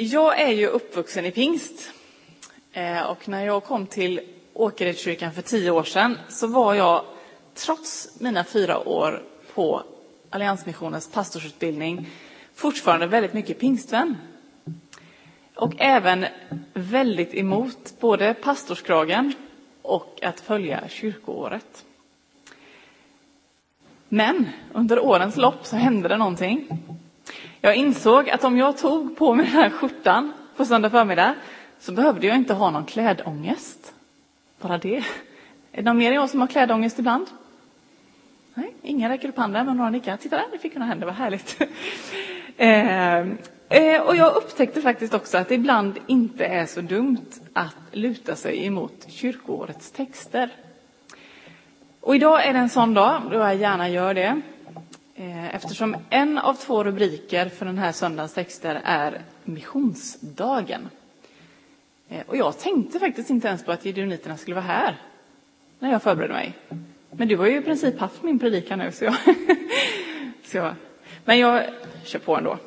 jag är ju uppvuxen i pingst. Eh, och när jag kom till Åkeredskyrkan för tio år sedan så var jag, trots mina fyra år på Alliansmissionens pastorsutbildning, fortfarande väldigt mycket pingstvän. Och även väldigt emot både pastorskragen och att följa kyrkoåret. Men under årens lopp så hände det någonting. Jag insåg att om jag tog på mig den här skjortan på söndag förmiddag så behövde jag inte ha någon klädångest. Bara det. Är det någon mer än jag som har klädångest ibland? Nej, ingen räcker upp handen, men några nickar. Titta där, det fick några händer, vad härligt. Eh, eh, och jag upptäckte faktiskt också att det ibland inte är så dumt att luta sig emot kyrkoårets texter. Och idag är det en sån dag då jag gärna gör det. Eh, eftersom en av två rubriker för den här söndagens texter är missionsdagen. Eh, och jag tänkte faktiskt inte ens på att gideoniterna skulle vara här när jag förberedde mig. Men du har ju i princip haft min predikan nu, så jag... så, men jag kör på ändå.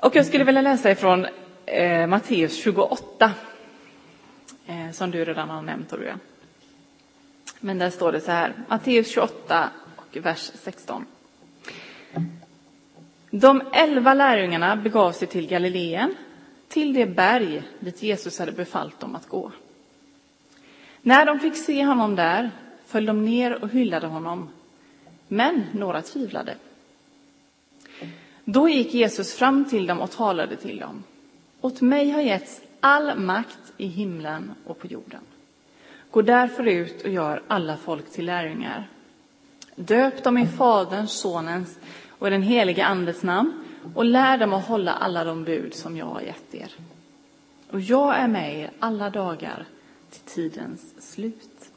Och jag skulle vilja läsa ifrån eh, Matteus 28, eh, som du redan har nämnt, tror jag. Men där står det så här, Matteus 28 vers 16. De elva lärjungarna begav sig till Galileen, till det berg dit Jesus hade befallt dem att gå. När de fick se honom där föll de ner och hyllade honom, men några tvivlade. Då gick Jesus fram till dem och talade till dem. Åt mig har getts all makt i himlen och på jorden. Gå därför ut och gör alla folk till lärjungar. Döp dem i Faderns, Sonens och i den helige Andes namn och lär dem att hålla alla de bud som jag har gett er. Och jag är med er alla dagar till tidens slut.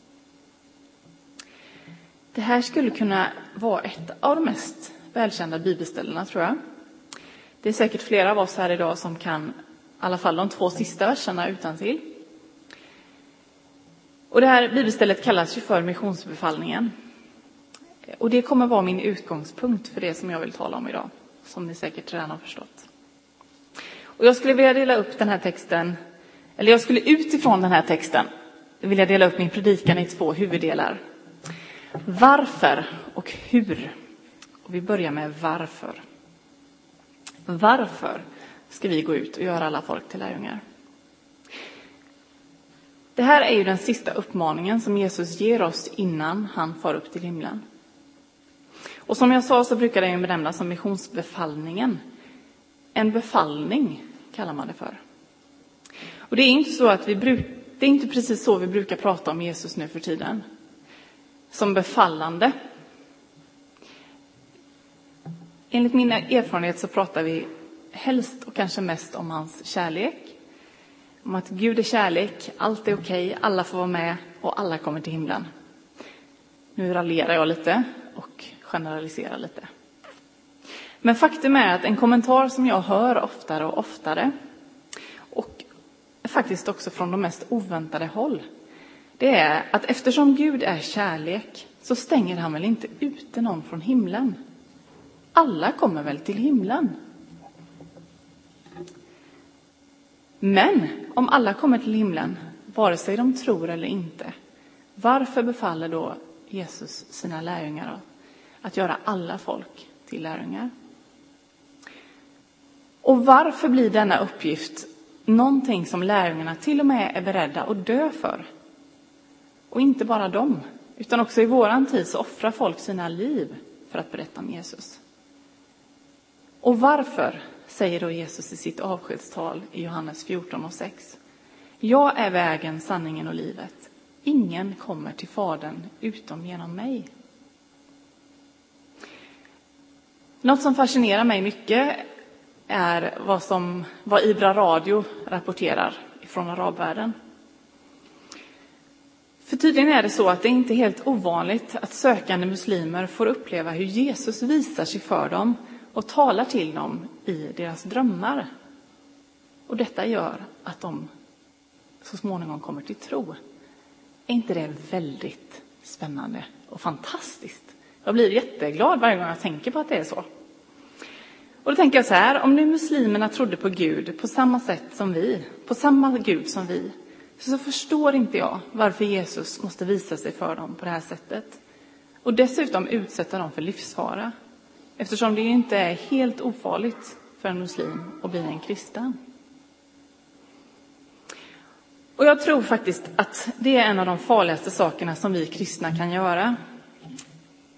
Det här skulle kunna vara ett av de mest välkända bibelställena, tror jag. Det är säkert flera av oss här idag som kan i alla fall de två sista verserna utantill. Och det här bibelstället kallas ju för missionsbefallningen. Och det kommer vara min utgångspunkt för det som jag vill tala om idag, som ni säkert redan har förstått. Och jag skulle vilja dela upp den här texten, eller jag skulle utifrån den här texten vilja dela upp min predikan i två huvuddelar. Varför och hur? Och vi börjar med varför. Varför ska vi gå ut och göra alla folk till lärjungar? Det här är ju den sista uppmaningen som Jesus ger oss innan han far upp till himlen. Och som jag sa så brukar den benämnas som missionsbefallningen. En befallning kallar man det för. Och det är inte så att vi bruk, det är inte precis så vi brukar prata om Jesus nu för tiden. Som befallande. Enligt min erfarenhet så pratar vi helst och kanske mest om hans kärlek. Om att Gud är kärlek, allt är okej, okay, alla får vara med och alla kommer till himlen. Nu raljerar jag lite och generalisera lite. Men faktum är att en kommentar som jag hör oftare och oftare och faktiskt också från de mest oväntade håll det är att eftersom Gud är kärlek så stänger han väl inte ute någon från himlen. Alla kommer väl till himlen? Men om alla kommer till himlen, vare sig de tror eller inte, varför befaller då Jesus sina lärjungar att göra alla folk till lärjungar? Och varför blir denna uppgift någonting som lärjungarna till och med är beredda att dö för? Och inte bara dem, utan också i våran tid så offrar folk sina liv för att berätta om Jesus. Och varför säger då Jesus i sitt avskedstal i Johannes 14 och 6. Jag är vägen, sanningen och livet. Ingen kommer till Fadern utom genom mig. Något som fascinerar mig mycket är vad, som, vad Ibra Radio rapporterar från arabvärlden. För tydligen är det så att det inte är helt ovanligt att sökande muslimer får uppleva hur Jesus visar sig för dem och talar till dem i deras drömmar. Och detta gör att de så småningom kommer till tro. Är inte det väldigt spännande och fantastiskt? Jag blir jätteglad varje gång jag tänker på att det är så. Och då tänker jag så här, om nu muslimerna trodde på Gud på samma sätt som vi, på samma Gud som vi, så förstår inte jag varför Jesus måste visa sig för dem på det här sättet. Och dessutom utsätta dem för livsfara, eftersom det inte är helt ofarligt för en muslim att bli en kristen. Och jag tror faktiskt att det är en av de farligaste sakerna som vi kristna kan göra.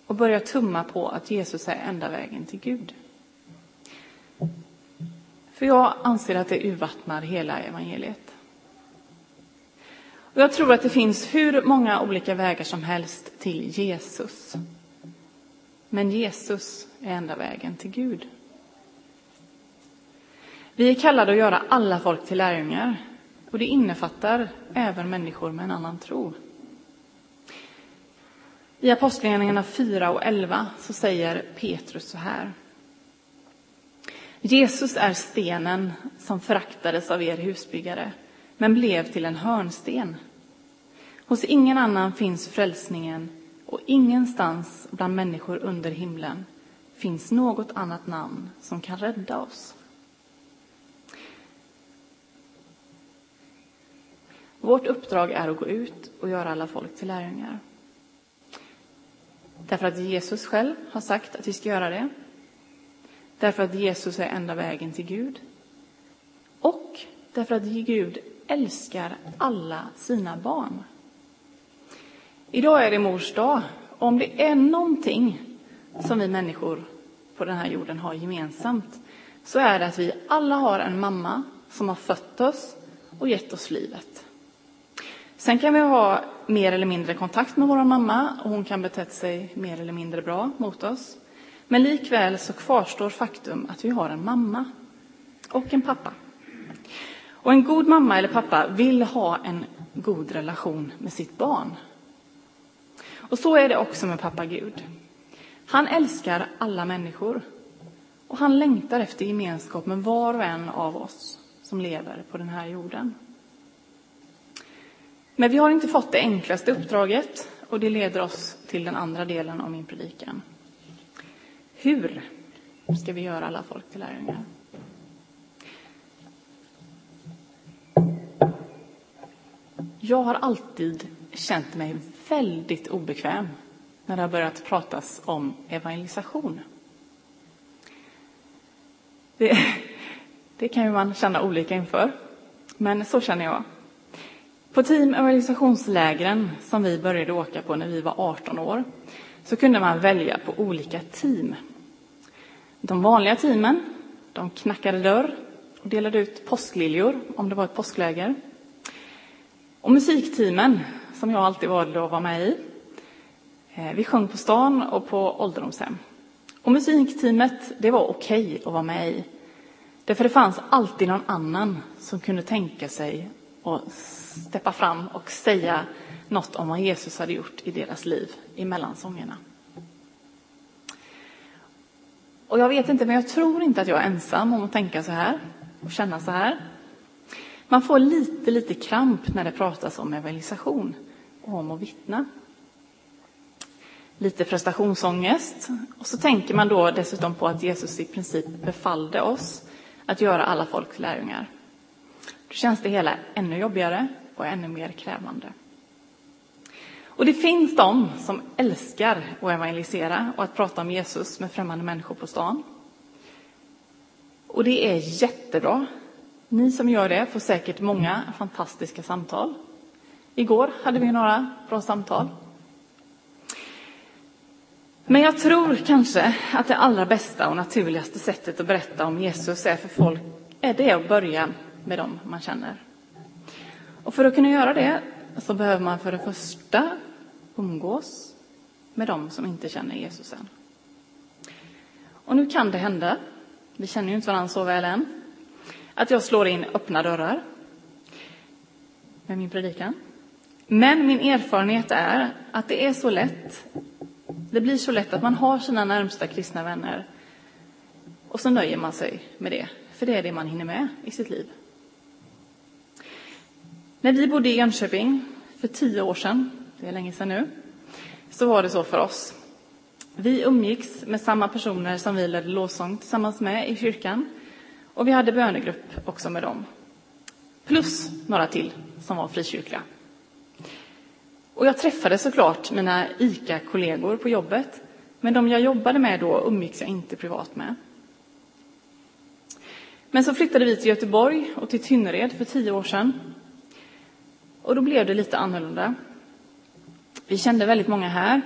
Och börja tumma på att Jesus är enda vägen till Gud. För jag anser att det urvattnar hela evangeliet. Och jag tror att det finns hur många olika vägar som helst till Jesus. Men Jesus är enda vägen till Gud. Vi är kallade att göra alla folk till lärjungar. Och det innefattar även människor med en annan tro. I Apostlagärningarna 4 och 11 så säger Petrus så här. Jesus är stenen som föraktades av er husbyggare, men blev till en hörnsten. Hos ingen annan finns frälsningen och ingenstans bland människor under himlen finns något annat namn som kan rädda oss. Vårt uppdrag är att gå ut och göra alla folk till lärjungar. Därför att Jesus själv har sagt att vi ska göra det. Därför att Jesus är enda vägen till Gud. Och därför att Gud älskar alla sina barn. Idag är det mors dag. Och om det är någonting som vi människor på den här jorden har gemensamt så är det att vi alla har en mamma som har fött oss och gett oss livet. Sen kan vi ha mer eller mindre kontakt med vår mamma och hon kan betett sig mer eller mindre bra mot oss. Men likväl så kvarstår faktum att vi har en mamma och en pappa. Och en god mamma eller pappa vill ha en god relation med sitt barn. Och så är det också med pappa Gud. Han älskar alla människor och han längtar efter gemenskap med var och en av oss som lever på den här jorden. Men vi har inte fått det enklaste uppdraget och det leder oss till den andra delen av min predikan. Hur ska vi göra alla folk till lärjungar? Jag har alltid känt mig väldigt obekväm när det har börjat pratas om evangelisation. Det, det kan ju man känna olika inför, men så känner jag. På team Evangelisationslägren, som vi började åka på när vi var 18 år så kunde man välja på olika team. De vanliga teamen, de knackade dörr och delade ut påskliljor om det var ett påskläger. Och musikteamen, som jag alltid valde att vara med i, eh, vi sjöng på stan och på ålderdomshem. Och musikteamet, det var okej att vara med i. Därför det fanns alltid någon annan som kunde tänka sig att steppa fram och säga något om vad Jesus hade gjort i deras liv i mellansångerna. Och jag vet inte, men jag tror inte att jag är ensam om att tänka så här och känna så här. Man får lite, lite kramp när det pratas om evangelisation och om att vittna. Lite prestationsångest. Och så tänker man då dessutom på att Jesus i princip befallde oss att göra alla folk lärjungar. Då känns det hela ännu jobbigare och ännu mer krävande. Och det finns de som älskar att evangelisera och att prata om Jesus med främmande människor på stan. Och det är jättebra. Ni som gör det får säkert många fantastiska samtal. Igår hade vi några bra samtal. Men jag tror kanske att det allra bästa och naturligaste sättet att berätta om Jesus är för folk är det att börja med dem man känner. Och för att kunna göra det så behöver man för det första umgås med dem som inte känner Jesus än. Och nu kan det hända, vi känner ju inte varandra så väl än, att jag slår in öppna dörrar med min predikan. Men min erfarenhet är att det är så lätt. Det blir så lätt att man har sina närmsta kristna vänner och så nöjer man sig med det, för det är det man hinner med i sitt liv. När vi bodde i Jönköping för tio år sedan, det är länge sedan nu, så var det så för oss. Vi umgicks med samma personer som vi ledde lovsång tillsammans med i kyrkan. Och vi hade bönegrupp också med dem. Plus några till som var frikyrkliga. Och jag träffade såklart mina ICA-kollegor på jobbet. Men de jag jobbade med då umgicks jag inte privat med. Men så flyttade vi till Göteborg och till Tynnered för tio år sedan. Och då blev det lite annorlunda. Vi kände väldigt många här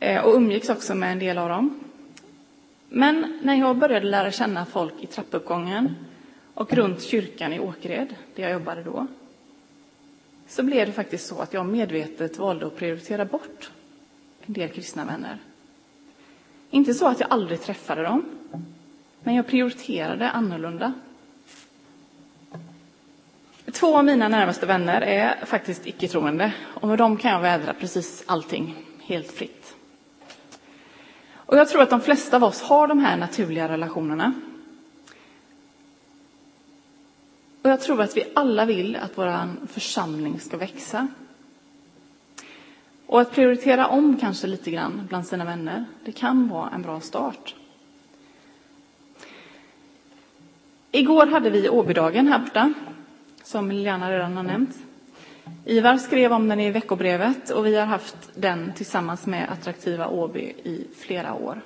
eh, och umgicks också med en del av dem. Men när jag började lära känna folk i trappuppgången och runt kyrkan i Åkered, där jag jobbade då, så blev det faktiskt så att jag medvetet valde att prioritera bort en del kristna vänner. Inte så att jag aldrig träffade dem, men jag prioriterade annorlunda. Två av mina närmaste vänner är faktiskt icke-troende och med dem kan jag vädra precis allting helt fritt. Och jag tror att de flesta av oss har de här naturliga relationerna. Och jag tror att vi alla vill att vår församling ska växa. Och att prioritera om kanske lite grann bland sina vänner, det kan vara en bra start. Igår hade vi Åbydagen här borta, som Liliana redan har nämnt. Ivar skrev om den i veckobrevet och vi har haft den tillsammans med Attraktiva Åby i flera år.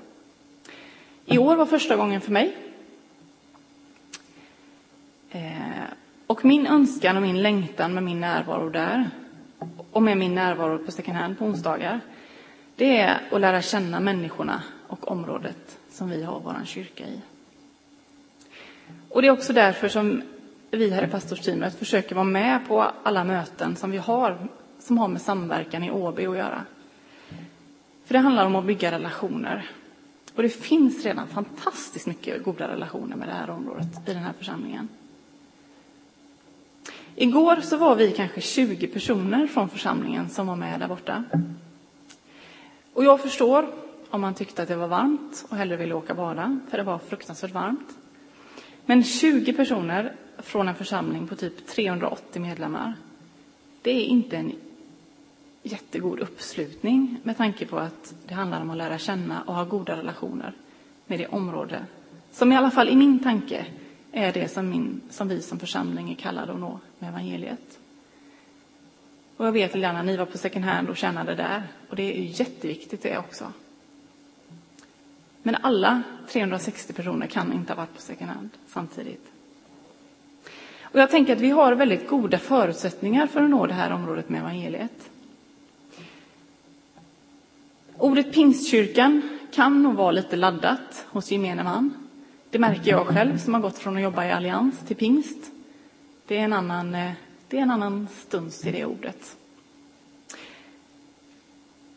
I år var första gången för mig. Eh, och min önskan och min längtan med min närvaro där och med min närvaro på second hand på onsdagar, det är att lära känna människorna och området som vi har vår kyrka i. Och det är också därför som vi här i pastorsteamet försöker vara med på alla möten som vi har, som har med samverkan i Åby att göra. För det handlar om att bygga relationer. Och det finns redan fantastiskt mycket goda relationer med det här området i den här församlingen. Igår så var vi kanske 20 personer från församlingen som var med där borta. Och jag förstår om man tyckte att det var varmt och hellre ville åka bada, för det var fruktansvärt varmt. Men 20 personer från en församling på typ 380 medlemmar, det är inte en jättegod uppslutning med tanke på att det handlar om att lära känna och ha goda relationer med det område som i alla fall i min tanke är det som, min, som vi som församling är kallade att nå med evangeliet. Och jag vet gärna, ni var på second hand och tjänade där och det är ju jätteviktigt det också. Men alla 360 personer kan inte ha varit på second hand samtidigt. Och jag tänker att vi har väldigt goda förutsättningar för att nå det här området med evangeliet. Ordet pingstkyrkan kan nog vara lite laddat hos gemene man. Det märker jag själv som har gått från att jobba i allians till pingst. Det är en annan, eh, det är en annan stuns i det ordet.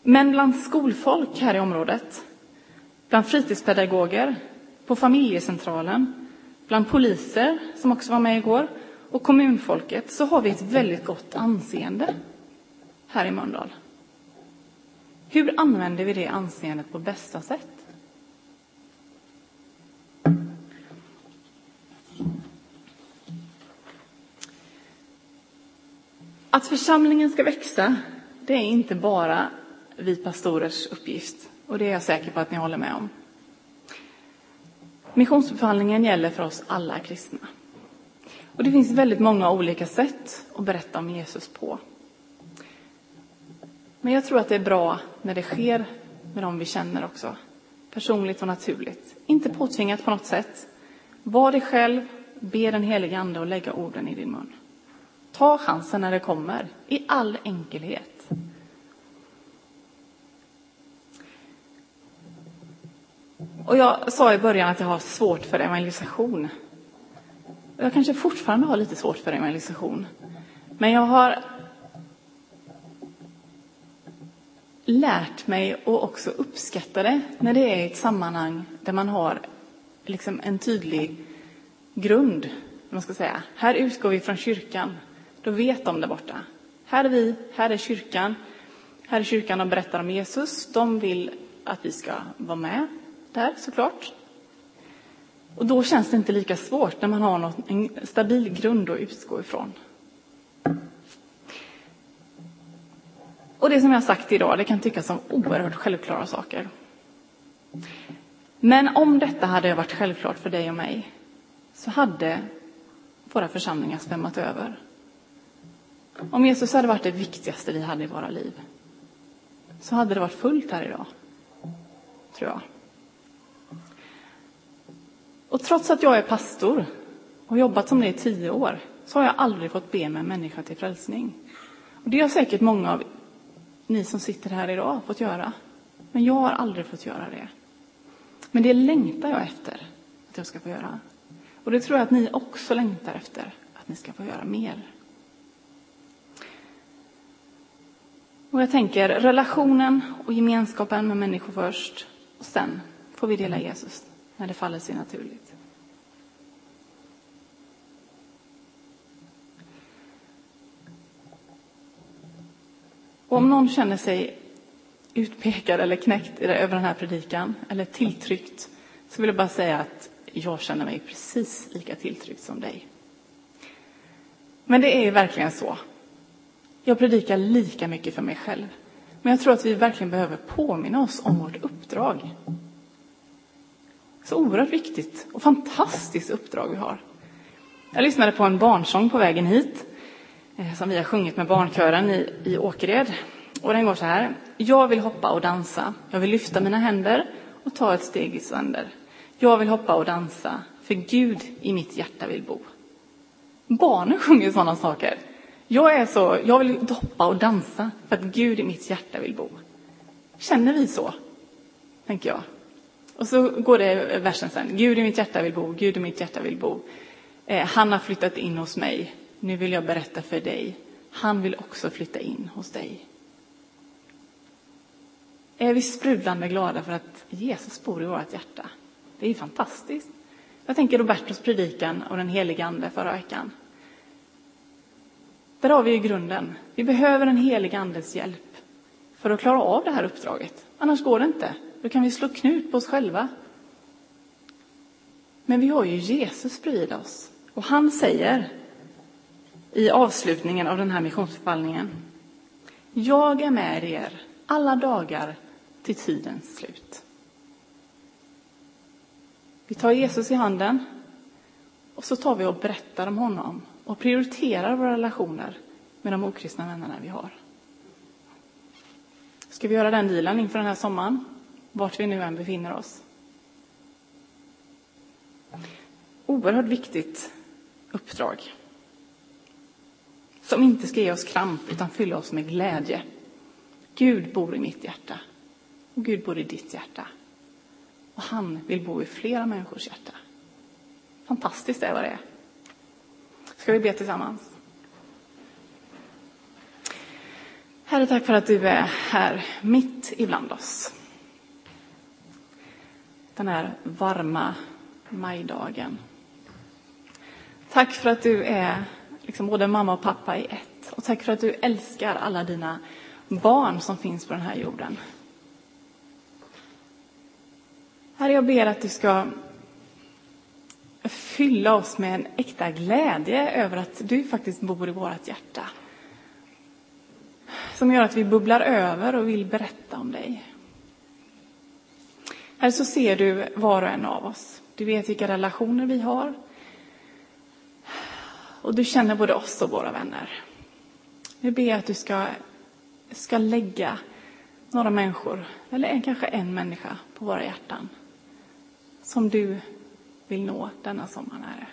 Men bland skolfolk här i området, bland fritidspedagoger, på familjecentralen, bland poliser som också var med igår och kommunfolket så har vi ett väldigt gott anseende här i Mölndal. Hur använder vi det anseendet på bästa sätt? Att församlingen ska växa, det är inte bara vi pastorers uppgift. Och det är jag säker på att ni håller med om. Missionsbefallningen gäller för oss alla kristna. Och det finns väldigt många olika sätt att berätta om Jesus på. Men jag tror att det är bra när det sker med dem vi känner också. Personligt och naturligt. Inte påtvingat på något sätt. Var dig själv, be den helige Ande och lägga orden i din mun. Ta chansen när det kommer, i all enkelhet. Och jag sa i början att jag har svårt för evangelisation. Jag kanske fortfarande har lite svårt för evangelisation. Men jag har lärt mig att också uppskatta det när det är ett sammanhang där man har liksom en tydlig grund. Man ska säga. Här utgår vi från kyrkan. Då vet de där borta. Här är vi, här är kyrkan. Här är kyrkan och berättar om Jesus. De vill att vi ska vara med där såklart. Och då känns det inte lika svårt när man har något, en stabil grund att utgå ifrån. Och det som jag har sagt idag, det kan tyckas som oerhört självklara saker. Men om detta hade varit självklart för dig och mig så hade våra församlingar svämmat över. Om Jesus hade varit det viktigaste vi hade i våra liv så hade det varit fullt här idag, tror jag. Och trots att jag är pastor och jobbat som det i tio år så har jag aldrig fått be med en människa till frälsning. Och det har säkert många av ni som sitter här idag fått göra. Men jag har aldrig fått göra det. Men det längtar jag efter att jag ska få göra. Och det tror jag att ni också längtar efter att ni ska få göra mer. Och jag tänker relationen och gemenskapen med människor först. Och sen får vi dela Jesus när det faller sig naturligt. Om någon känner sig utpekad eller knäckt över den här predikan, eller tilltryckt, så vill jag bara säga att jag känner mig precis lika tilltryckt som dig. Men det är verkligen så. Jag predikar lika mycket för mig själv. Men jag tror att vi verkligen behöver påminna oss om vårt uppdrag. Så oerhört viktigt och fantastiskt uppdrag vi har. Jag lyssnade på en barnsång på vägen hit eh, som vi har sjungit med barnkören i, i Åkered. Och den går så här. Jag vill hoppa och dansa. Jag vill lyfta mina händer och ta ett steg i sönder. Jag vill hoppa och dansa, för Gud i mitt hjärta vill bo. Barnen sjunger sådana saker. Jag är så, jag vill hoppa och dansa för att Gud i mitt hjärta vill bo. Känner vi så? Tänker jag. Och så går det versen sen. Gud i mitt hjärta vill bo, Gud i mitt hjärta vill bo. Eh, han har flyttat in hos mig. Nu vill jag berätta för dig. Han vill också flytta in hos dig. Är vi sprudlande glada för att Jesus bor i vårt hjärta? Det är ju fantastiskt. Jag tänker Robertos predikan och den helige Ande förra veckan. Där har vi ju grunden. Vi behöver den helige Andes hjälp för att klara av det här uppdraget. Annars går det inte. Då kan vi slå knut på oss själva. Men vi har ju Jesus bredvid oss. Och han säger i avslutningen av den här missionsförfallningen. Jag är med er alla dagar till tidens slut. Vi tar Jesus i handen och så tar vi och berättar om honom och prioriterar våra relationer med de okristna vännerna vi har. Ska vi göra den dealen inför den här sommaren, vart vi nu än befinner oss? Oerhört viktigt uppdrag som inte ska ge oss kramp utan fylla oss med glädje. Gud bor i mitt hjärta och Gud bor i ditt hjärta. Och han vill bo i flera människors hjärta. Fantastiskt är vad det är. Ska vi be tillsammans? Herre, tack för att du är här mitt ibland oss. Den här varma majdagen. Tack för att du är liksom både mamma och pappa i ett. Och tack för att du älskar alla dina barn som finns på den här jorden. Herre, jag ber att du ska fylla oss med en äkta glädje över att du faktiskt bor i vårt hjärta. Som gör att vi bubblar över och vill berätta om dig. Här så ser du var och en av oss. Du vet vilka relationer vi har. Och du känner både oss och våra vänner. Nu ber jag att du ska, ska lägga några människor, eller en, kanske en människa, på våra hjärtan som du vill nå denna sommar, Herre.